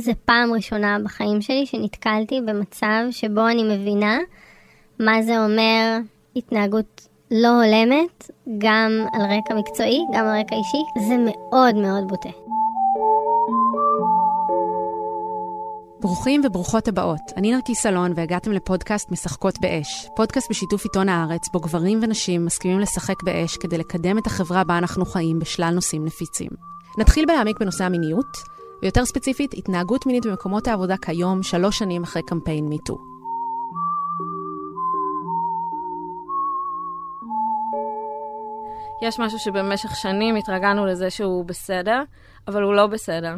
זה פעם ראשונה בחיים שלי שנתקלתי במצב שבו אני מבינה מה זה אומר התנהגות לא הולמת, גם על רקע מקצועי, גם על רקע אישי. זה מאוד מאוד בוטה. ברוכים וברוכות הבאות. אני נרקיס סלון והגעתם לפודקאסט משחקות באש. פודקאסט בשיתוף עיתון הארץ, בו גברים ונשים מסכימים לשחק באש כדי לקדם את החברה בה אנחנו חיים בשלל נושאים נפיצים. נתחיל בלהעמיק בנושא המיניות, ויותר ספציפית, התנהגות מינית במקומות העבודה כיום, שלוש שנים אחרי קמפיין מיטו. יש משהו שבמשך שנים התרגלנו לזה שהוא בסדר, אבל הוא לא בסדר.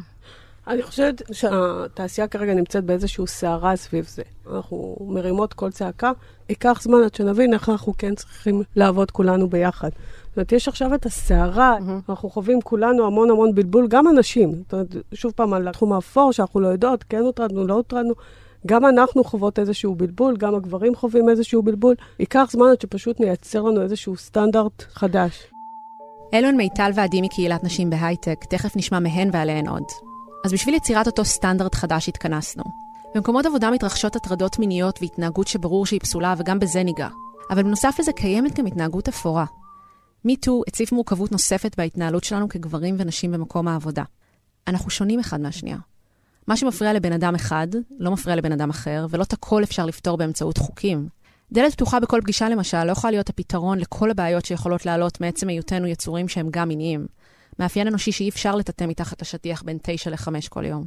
אני חושבת שהתעשייה כרגע נמצאת באיזושהי סערה סביב זה. אנחנו מרימות כל צעקה, ייקח זמן עד שנבין איך אנחנו כן צריכים לעבוד כולנו ביחד. זאת אומרת, יש עכשיו את הסערה, mm-hmm. אנחנו חווים כולנו המון המון בלבול, גם אנשים. זאת אומרת, שוב פעם, על התחום האפור, שאנחנו לא יודעות, כן הוטרדנו, לא הוטרדנו. גם אנחנו חוות איזשהו בלבול, גם הגברים חווים איזשהו בלבול. ייקח זמן עד שפשוט נייצר לנו איזשהו סטנדרט חדש. אלון מיטל ועדי מקהילת נשים בהייטק, תכף נשמע מהן ועליהן עוד. אז בשביל יצירת אותו סטנדרט חדש התכנסנו. במקומות עבודה מתרחשות הטרדות מיניות והתנהגות שברור שהיא פסולה, וגם בזה ניגע. אבל בנוסף לזה קיימת גם התנהגות אפורה. מיטו הציף מורכבות נוספת בהתנהלות שלנו כגברים ונשים במקום העבודה. אנחנו שונים אחד מהשנייה. מה שמפריע לבן אדם אחד, לא מפריע לבן אדם אחר, ולא את הכל אפשר לפתור באמצעות חוקים. דלת פתוחה בכל פגישה למשל לא יכולה להיות הפתרון לכל הבעיות שיכולות לעלות מעצם היותנו יצורים שהם גם מיניים. מאפיין אנושי שאי אפשר לטאטא מתחת לשטיח בין תשע לחמש כל יום.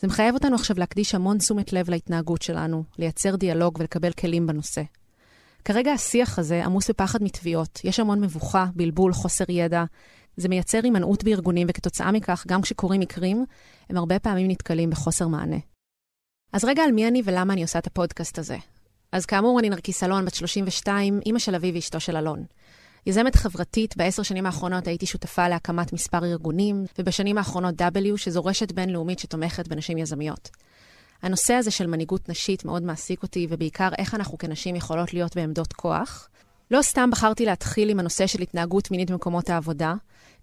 זה מחייב אותנו עכשיו להקדיש המון תשומת לב להתנהגות שלנו, לייצר דיאלוג ולקבל כלים בנושא. כרגע השיח הזה עמוס בפחד מתביעות, יש המון מבוכה, בלבול, חוסר ידע. זה מייצר הימנעות בארגונים, וכתוצאה מכך, גם כשקורים מקרים, הם הרבה פעמים נתקלים בחוסר מענה. אז רגע על מי אני ולמה אני עושה את הפודקאסט הזה. אז כאמור, אני נרקיס אלון, בת 32, אימא של אבי ואשתו של אלון. יזמת חברתית, בעשר שנים האחרונות הייתי שותפה להקמת מספר ארגונים, ובשנים האחרונות W, שזו רשת בינלאומית שתומכת בנשים יזמיות. הנושא הזה של מנהיגות נשית מאוד מעסיק אותי, ובעיקר איך אנחנו כנשים יכולות להיות בעמדות כוח. לא סתם בחרתי להתחיל עם הנושא של התנהגות מינית במקומות העבודה,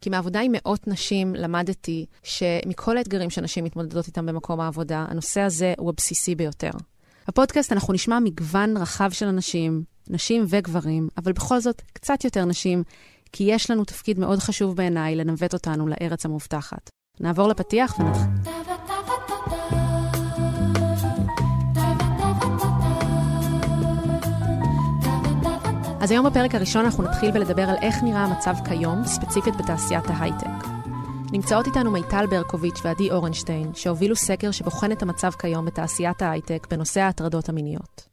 כי מעבודה עם מאות נשים למדתי שמכל האתגרים שנשים מתמודדות איתם במקום העבודה, הנושא הזה הוא הבסיסי ביותר. בפודקאסט אנחנו נשמע מגוון רחב של אנשים, נשים וגברים, אבל בכל זאת קצת יותר נשים, כי יש לנו תפקיד מאוד חשוב בעיניי לנווט אותנו לארץ המובטחת. נעבור לפתיח ונתחיל. אז היום בפרק הראשון אנחנו נתחיל בלדבר על איך נראה המצב כיום, ספציפית בתעשיית ההייטק. נמצאות איתנו מיטל ברקוביץ' ועדי אורנשטיין, שהובילו סקר שבוחן את המצב כיום בתעשיית ההייטק בנושא ההטרדות המיניות.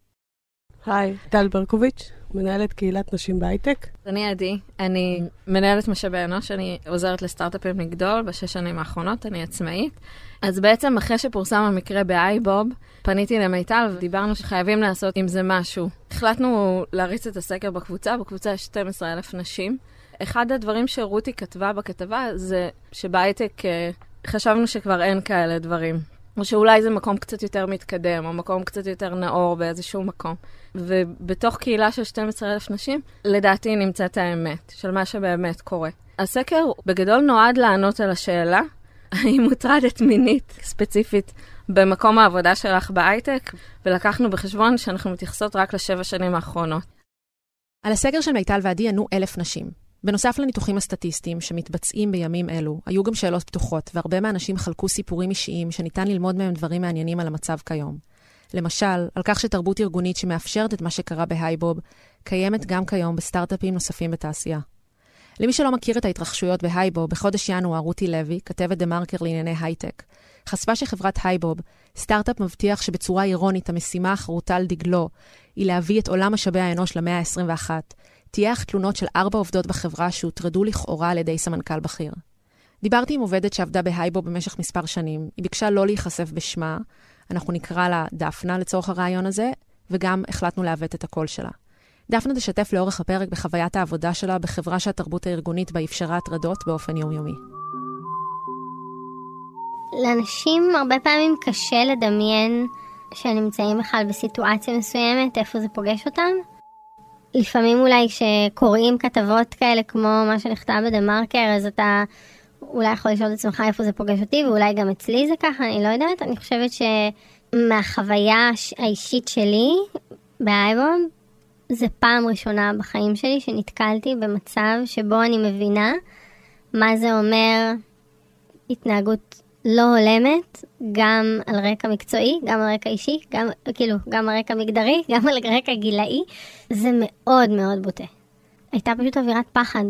היי, טל ברקוביץ', מנהלת קהילת נשים בהייטק. אני עדי, אני מנהלת משאבי אנוש, אני עוזרת לסטארט-אפים לגדול בשש שנים האחרונות, אני עצמאית. אז בעצם אחרי שפורסם המקרה באייבוב, פניתי למיטל ודיברנו שחייבים לעשות עם זה משהו. החלטנו להריץ את הסקר בקבוצה, בקבוצה יש 12,000 נשים. אחד הדברים שרותי כתבה בכתבה זה שבהייטק אה, חשבנו שכבר אין כאלה דברים. או שאולי זה מקום קצת יותר מתקדם, או מקום קצת יותר נאור באיזשהו מקום. ובתוך קהילה של 12,000 נשים, לדעתי נמצאת האמת של מה שבאמת קורה. הסקר בגדול נועד לענות על השאלה, האם מוטרדת מינית ספציפית במקום העבודה שלך בהייטק, ולקחנו בחשבון שאנחנו מתייחסות רק לשבע שנים האחרונות. על הסקר של מיטל ועדי ענו אלף נשים. בנוסף לניתוחים הסטטיסטיים שמתבצעים בימים אלו, היו גם שאלות פתוחות, והרבה מהאנשים חלקו סיפורים אישיים שניתן ללמוד מהם דברים מעניינים על המצב כיום. למשל, על כך שתרבות ארגונית שמאפשרת את מה שקרה בהייבוב, קיימת גם כיום בסטארט-אפים נוספים בתעשייה. למי שלא מכיר את ההתרחשויות בהייבוב, בחודש ינואר רותי לוי, כתבת דה מרקר לענייני הייטק, חשפה שחברת הייבוב, סטארט-אפ מבטיח שבצורה אירונית המשימה החרוטה על דגלו היא להביא את עולם משאבי האנוש למאה ה-21, טייח תלונות של ארבע עובדות בחברה שהוטרדו לכאורה על ידי סמנכ"ל בכיר. דיברתי עם עובדת שעבדה בהייבו במשך מספר שנים. היא ביקשה לא להיחשף בשמה, אנחנו נקרא לה דפנה לצורך הרעיון הזה, וגם החלטנו לעוות את הקול שלה. דפנה תשתף לאורך הפרק בחוויית העבודה שלה בחברה שהתרבות הארגונית בה אפשרה הטרדות באופן יומיומי. לאנשים הרבה פעמים קשה לדמיין שהם נמצאים בכלל בסיטואציה מסוימת, איפה זה פוגש אותם. לפעמים אולי כשקוראים כתבות כאלה כמו מה שנכתב בדה מרקר, אז אתה אולי יכול לשאול את עצמך איפה זה פוגש אותי, ואולי גם אצלי זה ככה, אני לא יודעת. אני חושבת שמהחוויה האישית שלי באייבום, זה פעם ראשונה בחיים שלי שנתקלתי במצב שבו אני מבינה מה זה אומר התנהגות לא הולמת, גם על רקע מקצועי, גם על רקע אישי, גם, כאילו, גם על רקע מגדרי, גם על רקע גילאי. זה מאוד מאוד בוטה. הייתה פשוט אווירת פחד.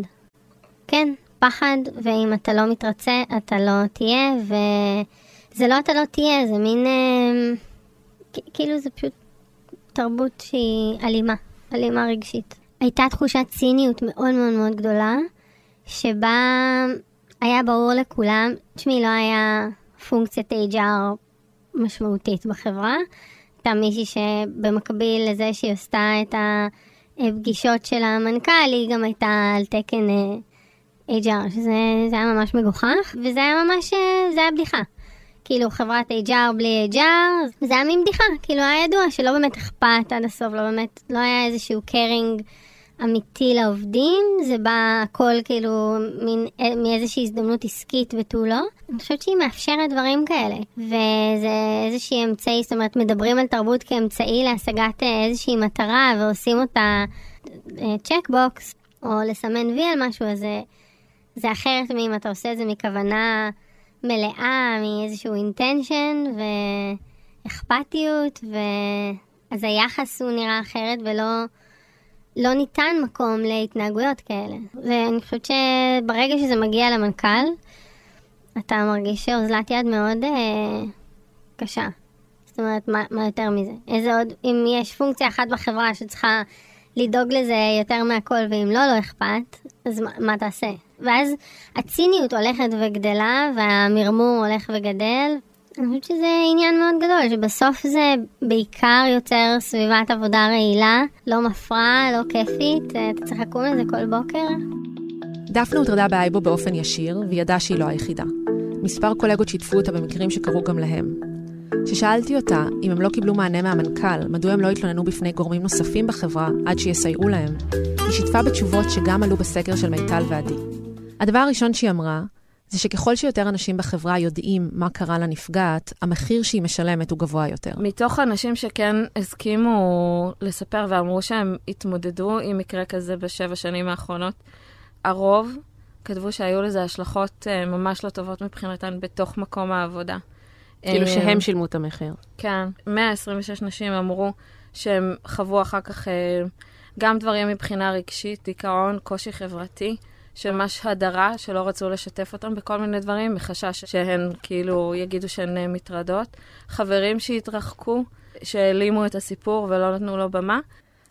כן, פחד, ואם אתה לא מתרצה, אתה לא תהיה, וזה לא אתה לא תהיה, זה מין... אה, כאילו זה פשוט תרבות שהיא אלימה, אלימה רגשית. הייתה תחושת ציניות מאוד מאוד מאוד גדולה, שבה היה ברור לכולם, תשמעי, לא היה פונקציית HR משמעותית בחברה. הייתה מישהי שבמקביל לזה שהיא עשתה את הפגישות של המנכ"ל, היא גם הייתה על תקן אה, HR, שזה היה ממש מגוחך, וזה היה ממש, אה, זה היה בדיחה. כאילו חברת HR בלי HR, זה היה מין בדיחה, כאילו היה ידוע שלא באמת אכפת עד הסוף, לא באמת, לא היה איזשהו קרינג אמיתי לעובדים, זה בא הכל כאילו מין, אה, מאיזושהי הזדמנות עסקית ותו לא. אני חושבת שהיא מאפשרת דברים כאלה, וזה איזושהי אמצעי, זאת אומרת, מדברים על תרבות כאמצעי להשגת אה, איזושהי מטרה ועושים אותה צ'קבוקס, או לסמן וי על משהו, אז זה... זה אחרת מאם אתה עושה את זה מכוונה מלאה, מאיזשהו intention ואכפתיות, ו... אז היחס הוא נראה אחרת ולא לא ניתן מקום להתנהגויות כאלה. ואני חושבת שברגע שזה מגיע למנכ"ל, אתה מרגיש שאוזלת יד מאוד אה, קשה. זאת אומרת, מה, מה יותר מזה? איזה עוד, אם יש פונקציה אחת בחברה שצריכה לדאוג לזה יותר מהכל, ואם לא, לא אכפת, אז מה, מה תעשה? ואז הציניות הולכת וגדלה, והמרמור הולך וגדל. אני חושבת שזה עניין מאוד גדול, שבסוף זה בעיקר יוצר סביבת עבודה רעילה, לא מפרעה, לא כיפית, אתה צריך לקום לזה כל בוקר. דפנה הוטרדה באייבו באופן ישיר, והיא ידעה שהיא לא היחידה. מספר קולגות שיתפו אותה במקרים שקרו גם להם. כששאלתי אותה אם הם לא קיבלו מענה מהמנכ"ל, מדוע הם לא התלוננו בפני גורמים נוספים בחברה עד שיסייעו להם, היא שיתפה בתשובות שגם עלו בסקר של מיטל ועדי. הדבר הראשון שהיא אמרה, זה שככל שיותר אנשים בחברה יודעים מה קרה לנפגעת, המחיר שהיא משלמת הוא גבוה יותר. מתוך האנשים שכן הסכימו לספר ואמרו שהם התמודדו עם מקרה כזה בשבע שנים האחרונות, הרוב כתבו שהיו לזה השלכות uh, ממש לא טובות מבחינתן בתוך מקום העבודה. כאילו uh, שהם שילמו את המחיר. כן, 126 נשים אמרו שהם חוו אחר כך uh, גם דברים מבחינה רגשית, דיכאון, קושי חברתי. שממש הדרה, שלא רצו לשתף אותם בכל מיני דברים, מחשש שהן כאילו יגידו שהן אה, מטרדות. חברים שהתרחקו, שהעלימו את הסיפור ולא נתנו לו במה.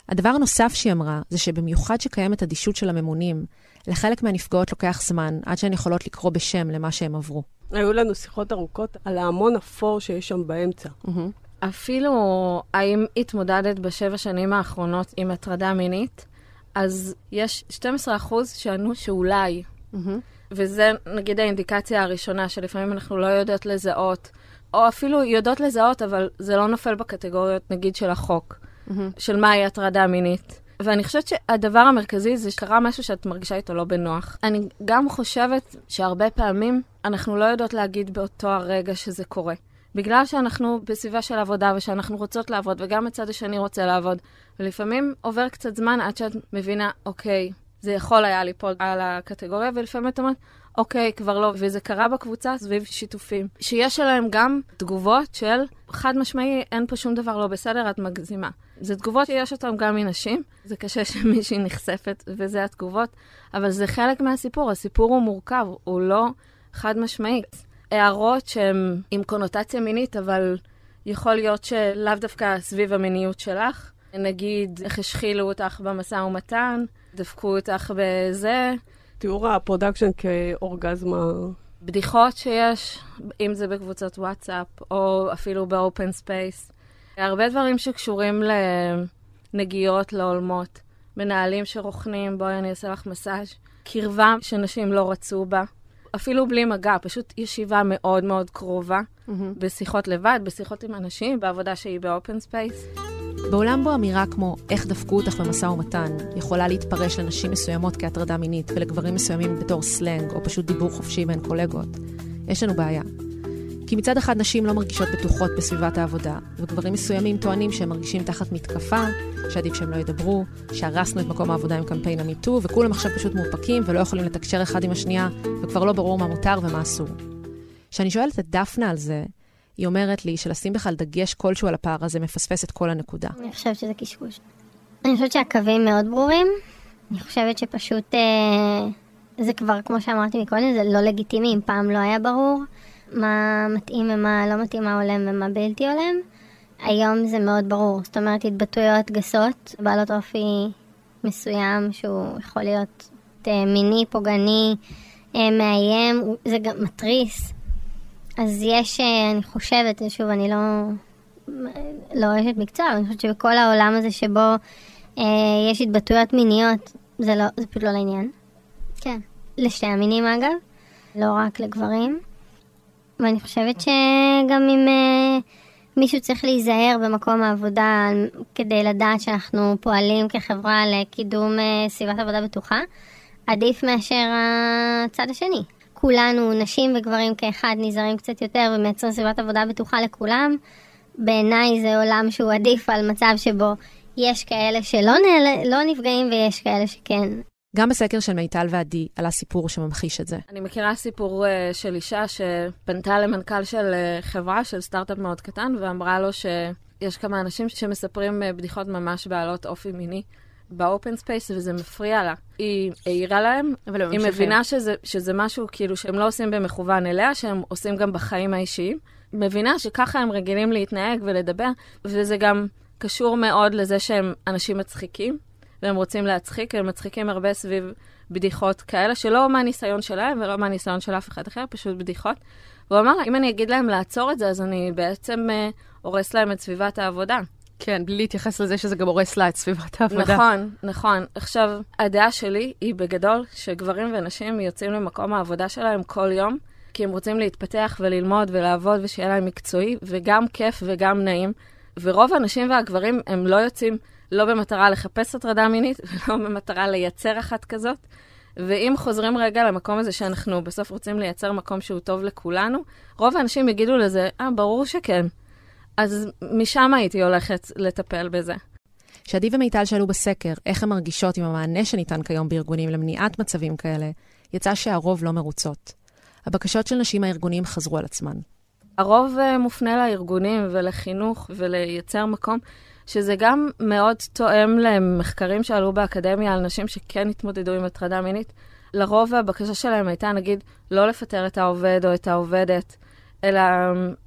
הדבר הנוסף שהיא אמרה, זה שבמיוחד שקיימת אדישות של הממונים, לחלק מהנפגעות לוקח זמן עד שהן יכולות לקרוא בשם למה שהם עברו. היו לנו שיחות ארוכות על ההמון אפור שיש שם באמצע. Mm-hmm. אפילו האם התמודדת בשבע שנים האחרונות עם הטרדה מינית, אז יש 12 אחוז שענו שאולי. Mm-hmm. וזה נגיד האינדיקציה הראשונה, שלפעמים אנחנו לא יודעות לזהות, או אפילו יודעות לזהות, אבל זה לא נופל בקטגוריות, נגיד, של החוק, mm-hmm. של מהי הטרדה מינית. ואני חושבת שהדבר המרכזי זה שקרה משהו שאת מרגישה איתו לא בנוח. אני גם חושבת שהרבה פעמים אנחנו לא יודעות להגיד באותו הרגע שזה קורה. בגלל שאנחנו בסביבה של עבודה ושאנחנו רוצות לעבוד, וגם הצד השני רוצה לעבוד, ולפעמים עובר קצת זמן עד שאת מבינה, אוקיי, זה יכול היה ליפול על הקטגוריה, ולפעמים את אומרת, אוקיי, כבר לא. וזה קרה בקבוצה סביב שיתופים, שיש עליהם גם תגובות של חד משמעי, אין פה שום דבר לא בסדר, את מגזימה. זה תגובות שיש אותן גם מנשים, זה קשה שמישהי נחשפת וזה התגובות, אבל זה חלק מהסיפור, הסיפור הוא מורכב, הוא לא חד משמעי. הערות שהן עם קונוטציה מינית, אבל יכול להיות שלאו דווקא סביב המיניות שלך. נגיד, איך השחילו אותך במשא ומתן, דפקו אותך בזה. תיאור ה production כאורגזמה. בדיחות שיש, אם זה בקבוצות וואטסאפ, או אפילו ב open space. הרבה דברים שקשורים לנגיעות הולמות. מנהלים שרוכנים, בואי אני אעשה לך מסאז'. קרבה שנשים לא רצו בה. אפילו בלי מגע, פשוט ישיבה מאוד מאוד קרובה, mm-hmm. בשיחות לבד, בשיחות עם אנשים, בעבודה שהיא ב open space. בעולם בו אמירה כמו איך דפקו אותך במשא ומתן יכולה להתפרש לנשים מסוימות כהטרדה מינית ולגברים מסוימים בתור סלנג או פשוט דיבור חופשי בין קולגות, יש לנו בעיה. כי מצד אחד נשים לא מרגישות בטוחות בסביבת העבודה, וגברים מסוימים טוענים שהם מרגישים תחת מתקפה, שעדיף שהם לא ידברו, שהרסנו את מקום העבודה עם קמפיין המיטו, וכולם עכשיו פשוט מאופקים ולא יכולים לתקשר אחד עם השנייה, וכבר לא ברור מה מותר ומה אסור. כשאני שואלת את דפנה על זה, היא אומרת לי שלשים בכלל דגש כלשהו על הפער הזה מפספס את כל הנקודה. אני חושבת שזה קשקוש. אני חושבת שהקווים מאוד ברורים. אני חושבת שפשוט, אה, זה כבר, כמו שאמרתי מקודם, זה לא לגיטימי, אם פעם לא היה ברור מה מתאים ומה לא מתאים, מה הולם ומה בלתי הולם. היום זה מאוד ברור, זאת אומרת התבטאויות גסות, בעלות אופי מסוים שהוא יכול להיות אה, מיני, פוגעני, אה, מאיים, זה גם מתריס. אז יש, אה, אני חושבת, שוב, אני לא, לא אשת מקצוע, אבל אני חושבת שבכל העולם הזה שבו אה, יש התבטאויות מיניות, זה, לא, זה פשוט לא לעניין. כן. לשתי המינים אגב, לא רק לגברים. ואני חושבת שגם אם אה, מישהו צריך להיזהר במקום העבודה כדי לדעת שאנחנו פועלים כחברה לקידום אה, סביבת עבודה בטוחה, עדיף מאשר הצד השני. כולנו, נשים וגברים כאחד, נזהרים קצת יותר ומייצרים סביבת עבודה בטוחה לכולם. בעיניי זה עולם שהוא עדיף על מצב שבו יש כאלה שלא נעל... לא נפגעים ויש כאלה שכן. גם בסקר של מיטל ועדי עלה סיפור שממחיש את זה. אני מכירה סיפור uh, של אישה שפנתה למנכ"ל של uh, חברה, של סטארט-אפ מאוד קטן, ואמרה לו שיש כמה אנשים שמספרים uh, בדיחות ממש בעלות אופי מיני. ב open space, וזה מפריע לה. היא העירה להם, אבל היא מבינה שזה, שזה משהו כאילו שהם לא עושים במכוון אליה, שהם עושים גם בחיים האישיים. מבינה שככה הם רגילים להתנהג ולדבר, וזה גם קשור מאוד לזה שהם אנשים מצחיקים, והם רוצים להצחיק, הם מצחיקים הרבה סביב בדיחות כאלה, שלא מהניסיון שלהם ולא מהניסיון של אף אחד אחר, פשוט בדיחות. והוא אמר לה, אם אני אגיד להם לעצור את זה, אז אני בעצם uh, הורס להם את סביבת העבודה. כן, בלי להתייחס לזה שזה גם הורס לה את סביבת העבודה. נכון, נכון. עכשיו, הדעה שלי היא בגדול שגברים ונשים יוצאים למקום העבודה שלהם כל יום, כי הם רוצים להתפתח וללמוד ולעבוד ושיהיה להם מקצועי, וגם כיף וגם נעים. ורוב הנשים והגברים הם לא יוצאים לא במטרה לחפש הטרדה מינית ולא במטרה לייצר אחת כזאת. ואם חוזרים רגע למקום הזה שאנחנו בסוף רוצים לייצר מקום שהוא טוב לכולנו, רוב האנשים יגידו לזה, אה, ברור שכן. אז משם הייתי הולכת לטפל בזה. שעדי ומיטל שאלו בסקר איך הן מרגישות עם המענה שניתן כיום בארגונים למניעת מצבים כאלה, יצא שהרוב לא מרוצות. הבקשות של נשים הארגונים חזרו על עצמן. הרוב uh, מופנה לארגונים ולחינוך ולייצר מקום, שזה גם מאוד תואם למחקרים שעלו באקדמיה על נשים שכן התמודדו עם הטרדה מינית. לרוב הבקשה שלהם הייתה, נגיד, לא לפטר את העובד או את העובדת, אלא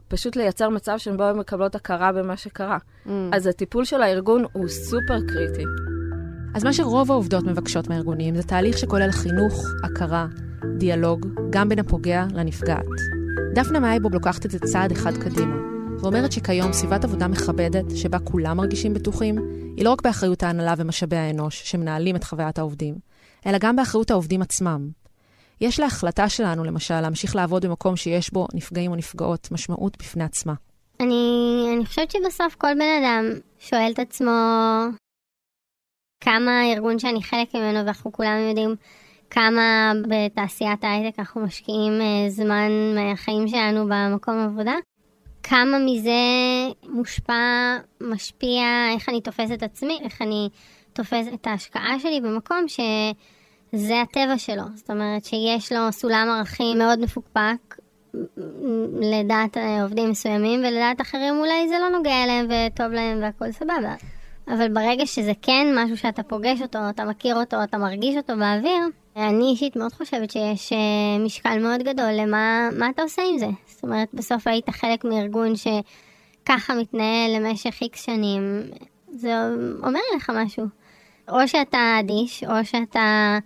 פשוט לייצר מצב שבו הן מקבלות הכרה במה שקרה. Mm. אז הטיפול של הארגון הוא סופר קריטי. אז מה שרוב העובדות מבקשות מהארגונים זה תהליך שכולל חינוך, הכרה, דיאלוג, גם בין הפוגע לנפגעת. דפנה מאייבוב לוקחת את זה צעד אחד קדימה, ואומרת שכיום סביבת עבודה מכבדת, שבה כולם מרגישים בטוחים, היא לא רק באחריות ההנהלה ומשאבי האנוש, שמנהלים את חוויית העובדים, אלא גם באחריות העובדים עצמם, יש להחלטה שלנו, למשל, להמשיך לעבוד במקום שיש בו נפגעים או נפגעות משמעות בפני עצמה. אני, אני חושבת שבסוף כל בן אדם שואל את עצמו כמה הארגון שאני חלק ממנו, ואנחנו כולם יודעים כמה בתעשיית ההייטק אנחנו משקיעים אה, זמן מהחיים שלנו במקום עבודה. כמה מזה מושפע, משפיע, איך אני תופסת את עצמי, איך אני תופסת את ההשקעה שלי במקום ש... זה הטבע שלו. זאת אומרת שיש לו סולם ערכים מאוד מפוקפק לדעת עובדים מסוימים, ולדעת אחרים אולי זה לא נוגע אליהם וטוב להם והכל סבבה. אבל ברגע שזה כן משהו שאתה פוגש אותו, אתה מכיר אותו, אתה מרגיש אותו באוויר, אני אישית מאוד חושבת שיש אה, משקל מאוד גדול למה אתה עושה עם זה. זאת אומרת, בסוף היית חלק מארגון שככה מתנהל למשך איקס שנים, זה אומר לך משהו. או שאתה אדיש, או שאתה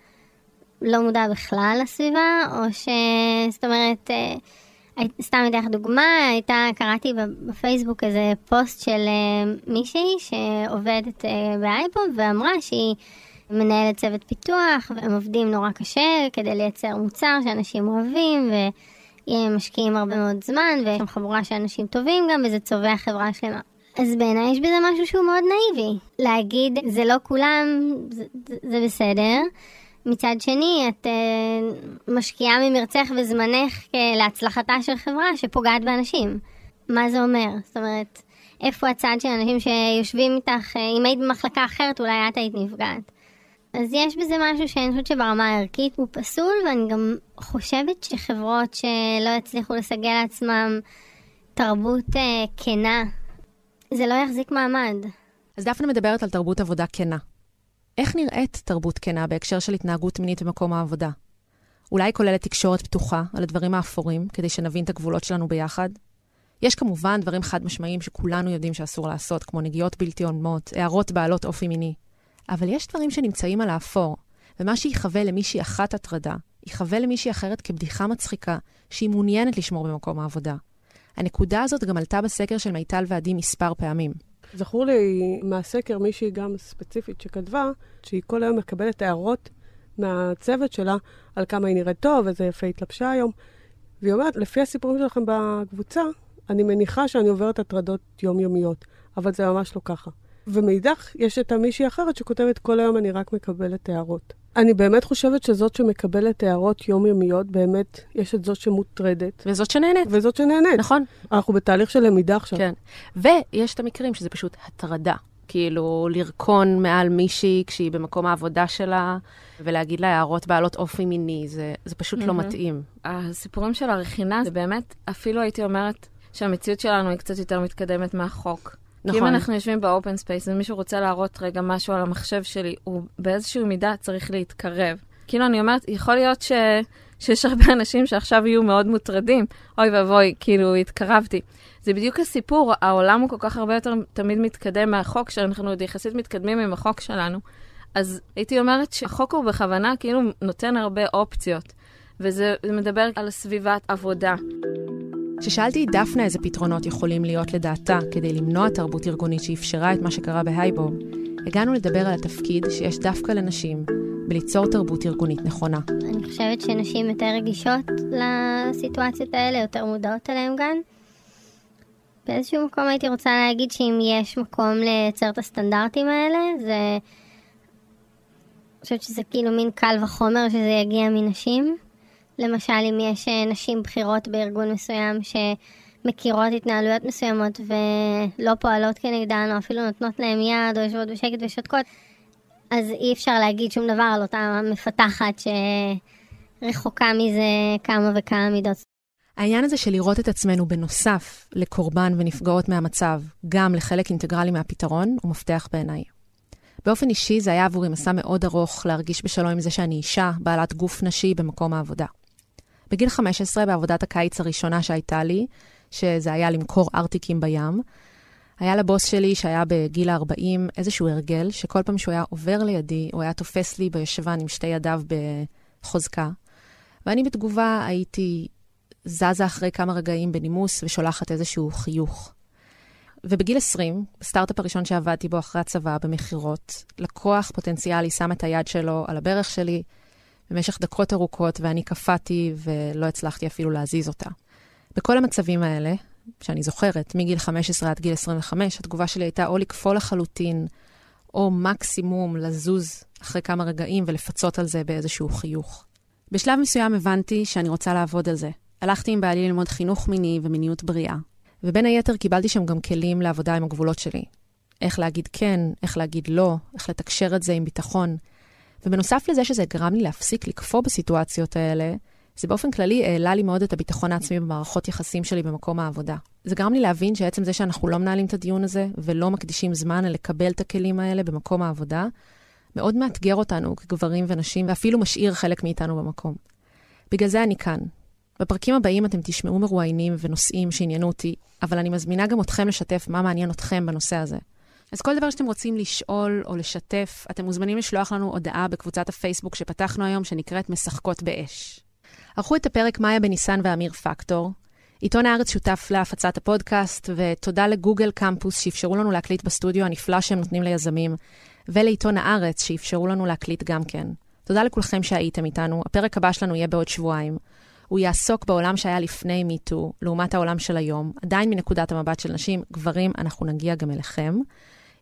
לא מודע בכלל לסביבה, או ש... זאת אומרת, אה, סתם אתן לך דוגמה, הייתה, קראתי בפייסבוק איזה פוסט של אה, מישהי שעובדת באייפוד ואמרה שהיא מנהלת צוות פיתוח והם עובדים נורא קשה כדי לייצר מוצר שאנשים אוהבים והם משקיעים הרבה מאוד זמן ויש שם חבורה של אנשים טובים גם וזה צובע חברה שלמה. אז בעיניי יש בזה משהו שהוא מאוד נאיבי. להגיד, זה לא כולם, זה, זה, בסדר. מצד שני, את uh, משקיעה ממרצך וזמנך uh, להצלחתה של חברה שפוגעת באנשים. מה זה אומר? זאת אומרת, איפה הצד של אנשים שיושבים איתך, uh, אם היית במחלקה אחרת, אולי את היית נפגעת. אז יש בזה משהו שאני חושבת שברמה הערכית הוא פסול, ואני גם חושבת שחברות שלא יצליחו לסגל לעצמם תרבות uh, כנה, זה לא יחזיק מעמד. אז דפנה מדברת על תרבות עבודה כנה. איך נראית תרבות כנה בהקשר של התנהגות מינית במקום העבודה? אולי כוללת תקשורת פתוחה על הדברים האפורים, כדי שנבין את הגבולות שלנו ביחד? יש כמובן דברים חד משמעיים שכולנו יודעים שאסור לעשות, כמו נגיעות בלתי הולמות, הערות בעלות אופי מיני. אבל יש דברים שנמצאים על האפור, ומה שיחווה למישהי אחת הטרדה, יחווה למישהי אחרת כבדיחה מצחיקה, שהיא מעוניינת לשמור במקום העבודה. הנקודה הזאת גם עלתה בסקר של מיטל ועדי מספר פעמים. זכור לי מהסקר מישהי גם ספציפית שכתבה, שהיא כל היום מקבלת הערות מהצוות שלה על כמה היא נראית טוב, איזה יפה התלבשה היום. והיא אומרת, לפי הסיפורים שלכם בקבוצה, אני מניחה שאני עוברת הטרדות יומיומיות, אבל זה ממש לא ככה. ומאידך, יש את המישהי אחרת שכותבת, כל היום אני רק מקבלת הערות. אני באמת חושבת שזאת שמקבלת הערות יומיומיות, באמת, יש את זאת שמוטרדת. וזאת שנהנית. וזאת שנהנית. נכון. אנחנו בתהליך של למידה עכשיו. כן. ויש את המקרים שזה פשוט הטרדה. כאילו, לרכון מעל מישהי כשהיא במקום העבודה שלה, ולהגיד לה הערות בעלות אופי מיני, זה, זה פשוט mm-hmm. לא מתאים. הסיפורים של הרכינה, זה באמת, אפילו הייתי אומרת שהמציאות שלנו היא קצת יותר מתקדמת מהחוק. נכון. אם אנחנו יושבים ב open space ומישהו רוצה להראות רגע משהו על המחשב שלי, הוא באיזושהי מידה צריך להתקרב. כאילו, אני אומרת, יכול להיות ש... שיש הרבה אנשים שעכשיו יהיו מאוד מוטרדים. אוי ואבוי, כאילו, התקרבתי. זה בדיוק הסיפור, העולם הוא כל כך הרבה יותר תמיד מתקדם מהחוק, שאנחנו עוד יחסית מתקדמים עם החוק שלנו. אז הייתי אומרת שהחוק הוא בכוונה כאילו נותן הרבה אופציות, וזה מדבר על סביבת עבודה. כששאלתי את דפנה איזה פתרונות יכולים להיות לדעתה כדי למנוע תרבות ארגונית שאפשרה את מה שקרה בהייבוב, הגענו לדבר על התפקיד שיש דווקא לנשים בליצור תרבות ארגונית נכונה. אני חושבת שנשים יותר רגישות לסיטואציות האלה, יותר מודעות אליהן גם. באיזשהו מקום הייתי רוצה להגיד שאם יש מקום לייצר את הסטנדרטים האלה, זה... אני חושבת שזה כאילו מין קל וחומר שזה יגיע מנשים. למשל, אם יש אה, נשים בכירות בארגון מסוים שמכירות התנהלויות מסוימות ולא פועלות כנגדן, או אפילו נותנות להם יד, או יושבות בשקט ושותקות, אז אי אפשר להגיד שום דבר על אותה מפתחת שרחוקה מזה כמה וכמה מידות. העניין הזה של לראות את עצמנו בנוסף לקורבן ונפגעות מהמצב, גם לחלק אינטגרלי מהפתרון, הוא מפתח בעיניי. באופן אישי זה היה עבורי מסע מאוד ארוך להרגיש בשלום עם זה שאני אישה, בעלת גוף נשי במקום העבודה. בגיל 15, בעבודת הקיץ הראשונה שהייתה לי, שזה היה למכור ארטיקים בים, היה לבוס שלי, שהיה בגיל ה-40, איזשהו הרגל, שכל פעם שהוא היה עובר לידי, הוא היה תופס לי בישבן עם שתי ידיו בחוזקה. ואני בתגובה הייתי זזה אחרי כמה רגעים בנימוס ושולחת איזשהו חיוך. ובגיל 20, בסטארט-אפ הראשון שעבדתי בו אחרי הצבא, במכירות, לקוח פוטנציאלי שם את היד שלו על הברך שלי, במשך דקות ארוכות, ואני קפאתי ולא הצלחתי אפילו להזיז אותה. בכל המצבים האלה, שאני זוכרת, מגיל 15 עד גיל 25, התגובה שלי הייתה או לקפוא לחלוטין, או מקסימום לזוז אחרי כמה רגעים ולפצות על זה באיזשהו חיוך. בשלב מסוים הבנתי שאני רוצה לעבוד על זה. הלכתי עם בעלי ללמוד חינוך מיני ומיניות בריאה, ובין היתר קיבלתי שם גם כלים לעבודה עם הגבולות שלי. איך להגיד כן, איך להגיד לא, איך לתקשר את זה עם ביטחון, ובנוסף לזה שזה גרם לי להפסיק לקפוא בסיטואציות האלה, זה באופן כללי העלה לי מאוד את הביטחון העצמי במערכות יחסים שלי במקום העבודה. זה גרם לי להבין שעצם זה שאנחנו לא מנהלים את הדיון הזה ולא מקדישים זמן לקבל את הכלים האלה במקום העבודה, מאוד מאתגר אותנו כגברים ונשים, ואפילו משאיר חלק מאיתנו במקום. בגלל זה אני כאן. בפרקים הבאים אתם תשמעו מרואיינים ונושאים שעניינו אותי, אבל אני מזמינה גם אתכם לשתף מה מעניין אתכם בנושא הזה. אז כל דבר שאתם רוצים לשאול או לשתף, אתם מוזמנים לשלוח לנו הודעה בקבוצת הפייסבוק שפתחנו היום, שנקראת משחקות באש. ערכו את הפרק מאיה בניסן ואמיר פקטור. עיתון הארץ שותף להפצת הפודקאסט, ותודה לגוגל קמפוס שאפשרו לנו להקליט בסטודיו הנפלא שהם נותנים ליזמים, ולעיתון הארץ שאפשרו לנו להקליט גם כן. תודה לכולכם שהייתם איתנו. הפרק הבא שלנו יהיה בעוד שבועיים. הוא יעסוק בעולם שהיה לפני מיטו, לעומת העולם של היום, עדיין מנקודת המבט של נשים, גברים, אנחנו נגיע גם אליכם.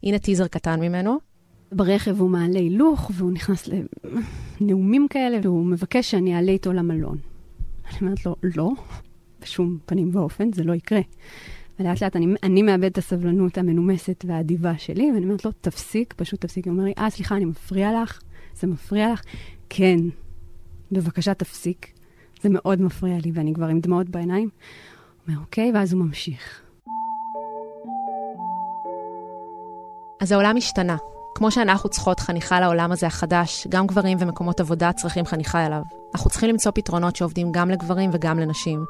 הנה טיזר קטן ממנו. ברכב הוא מעלה הילוך, והוא נכנס לנאומים כאלה, והוא מבקש שאני אעלה איתו למלון. אני אומרת לו, לא, בשום פנים ואופן, זה לא יקרה. ולאט לאט אני, אני מאבד את הסבלנות המנומסת והאדיבה שלי, ואני אומרת לו, תפסיק, פשוט תפסיק. הוא אומר לי, אה, סליחה, אני מפריע לך? זה מפריע לך? כן, בבקשה תפסיק. זה מאוד מפריע לי, ואני כבר עם דמעות בעיניים. הוא אומר, אוקיי, ואז הוא ממשיך. אז העולם השתנה. כמו שאנחנו צריכות חניכה לעולם הזה החדש, גם גברים ומקומות עבודה צריכים חניכה אליו. אנחנו צריכים למצוא פתרונות שעובדים גם לגברים וגם לנשים.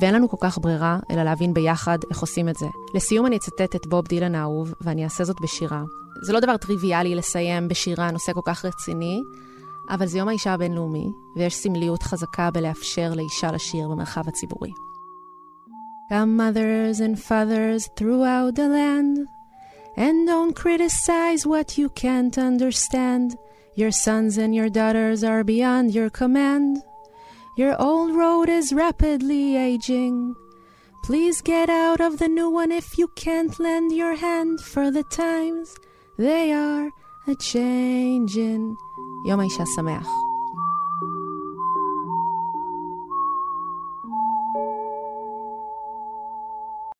ואין לנו כל כך ברירה, אלא להבין ביחד איך עושים את זה. לסיום אני אצטט את בוב דילן האהוב, ואני אעשה זאת בשירה. זה לא דבר טריוויאלי לסיים בשירה נושא כל כך רציני, אבל זה יום האישה הבינלאומי, ויש סמליות חזקה בלאפשר לאישה לשיר במרחב הציבורי. Come mothers and fathers throughout the land, and don't criticize what you can't understand. Your sons and your daughters are beyond your command. Your old road is rapidly aging. Please get out of the new one if you can't lend your hand, for the times they are a changing. יום האישה שמח.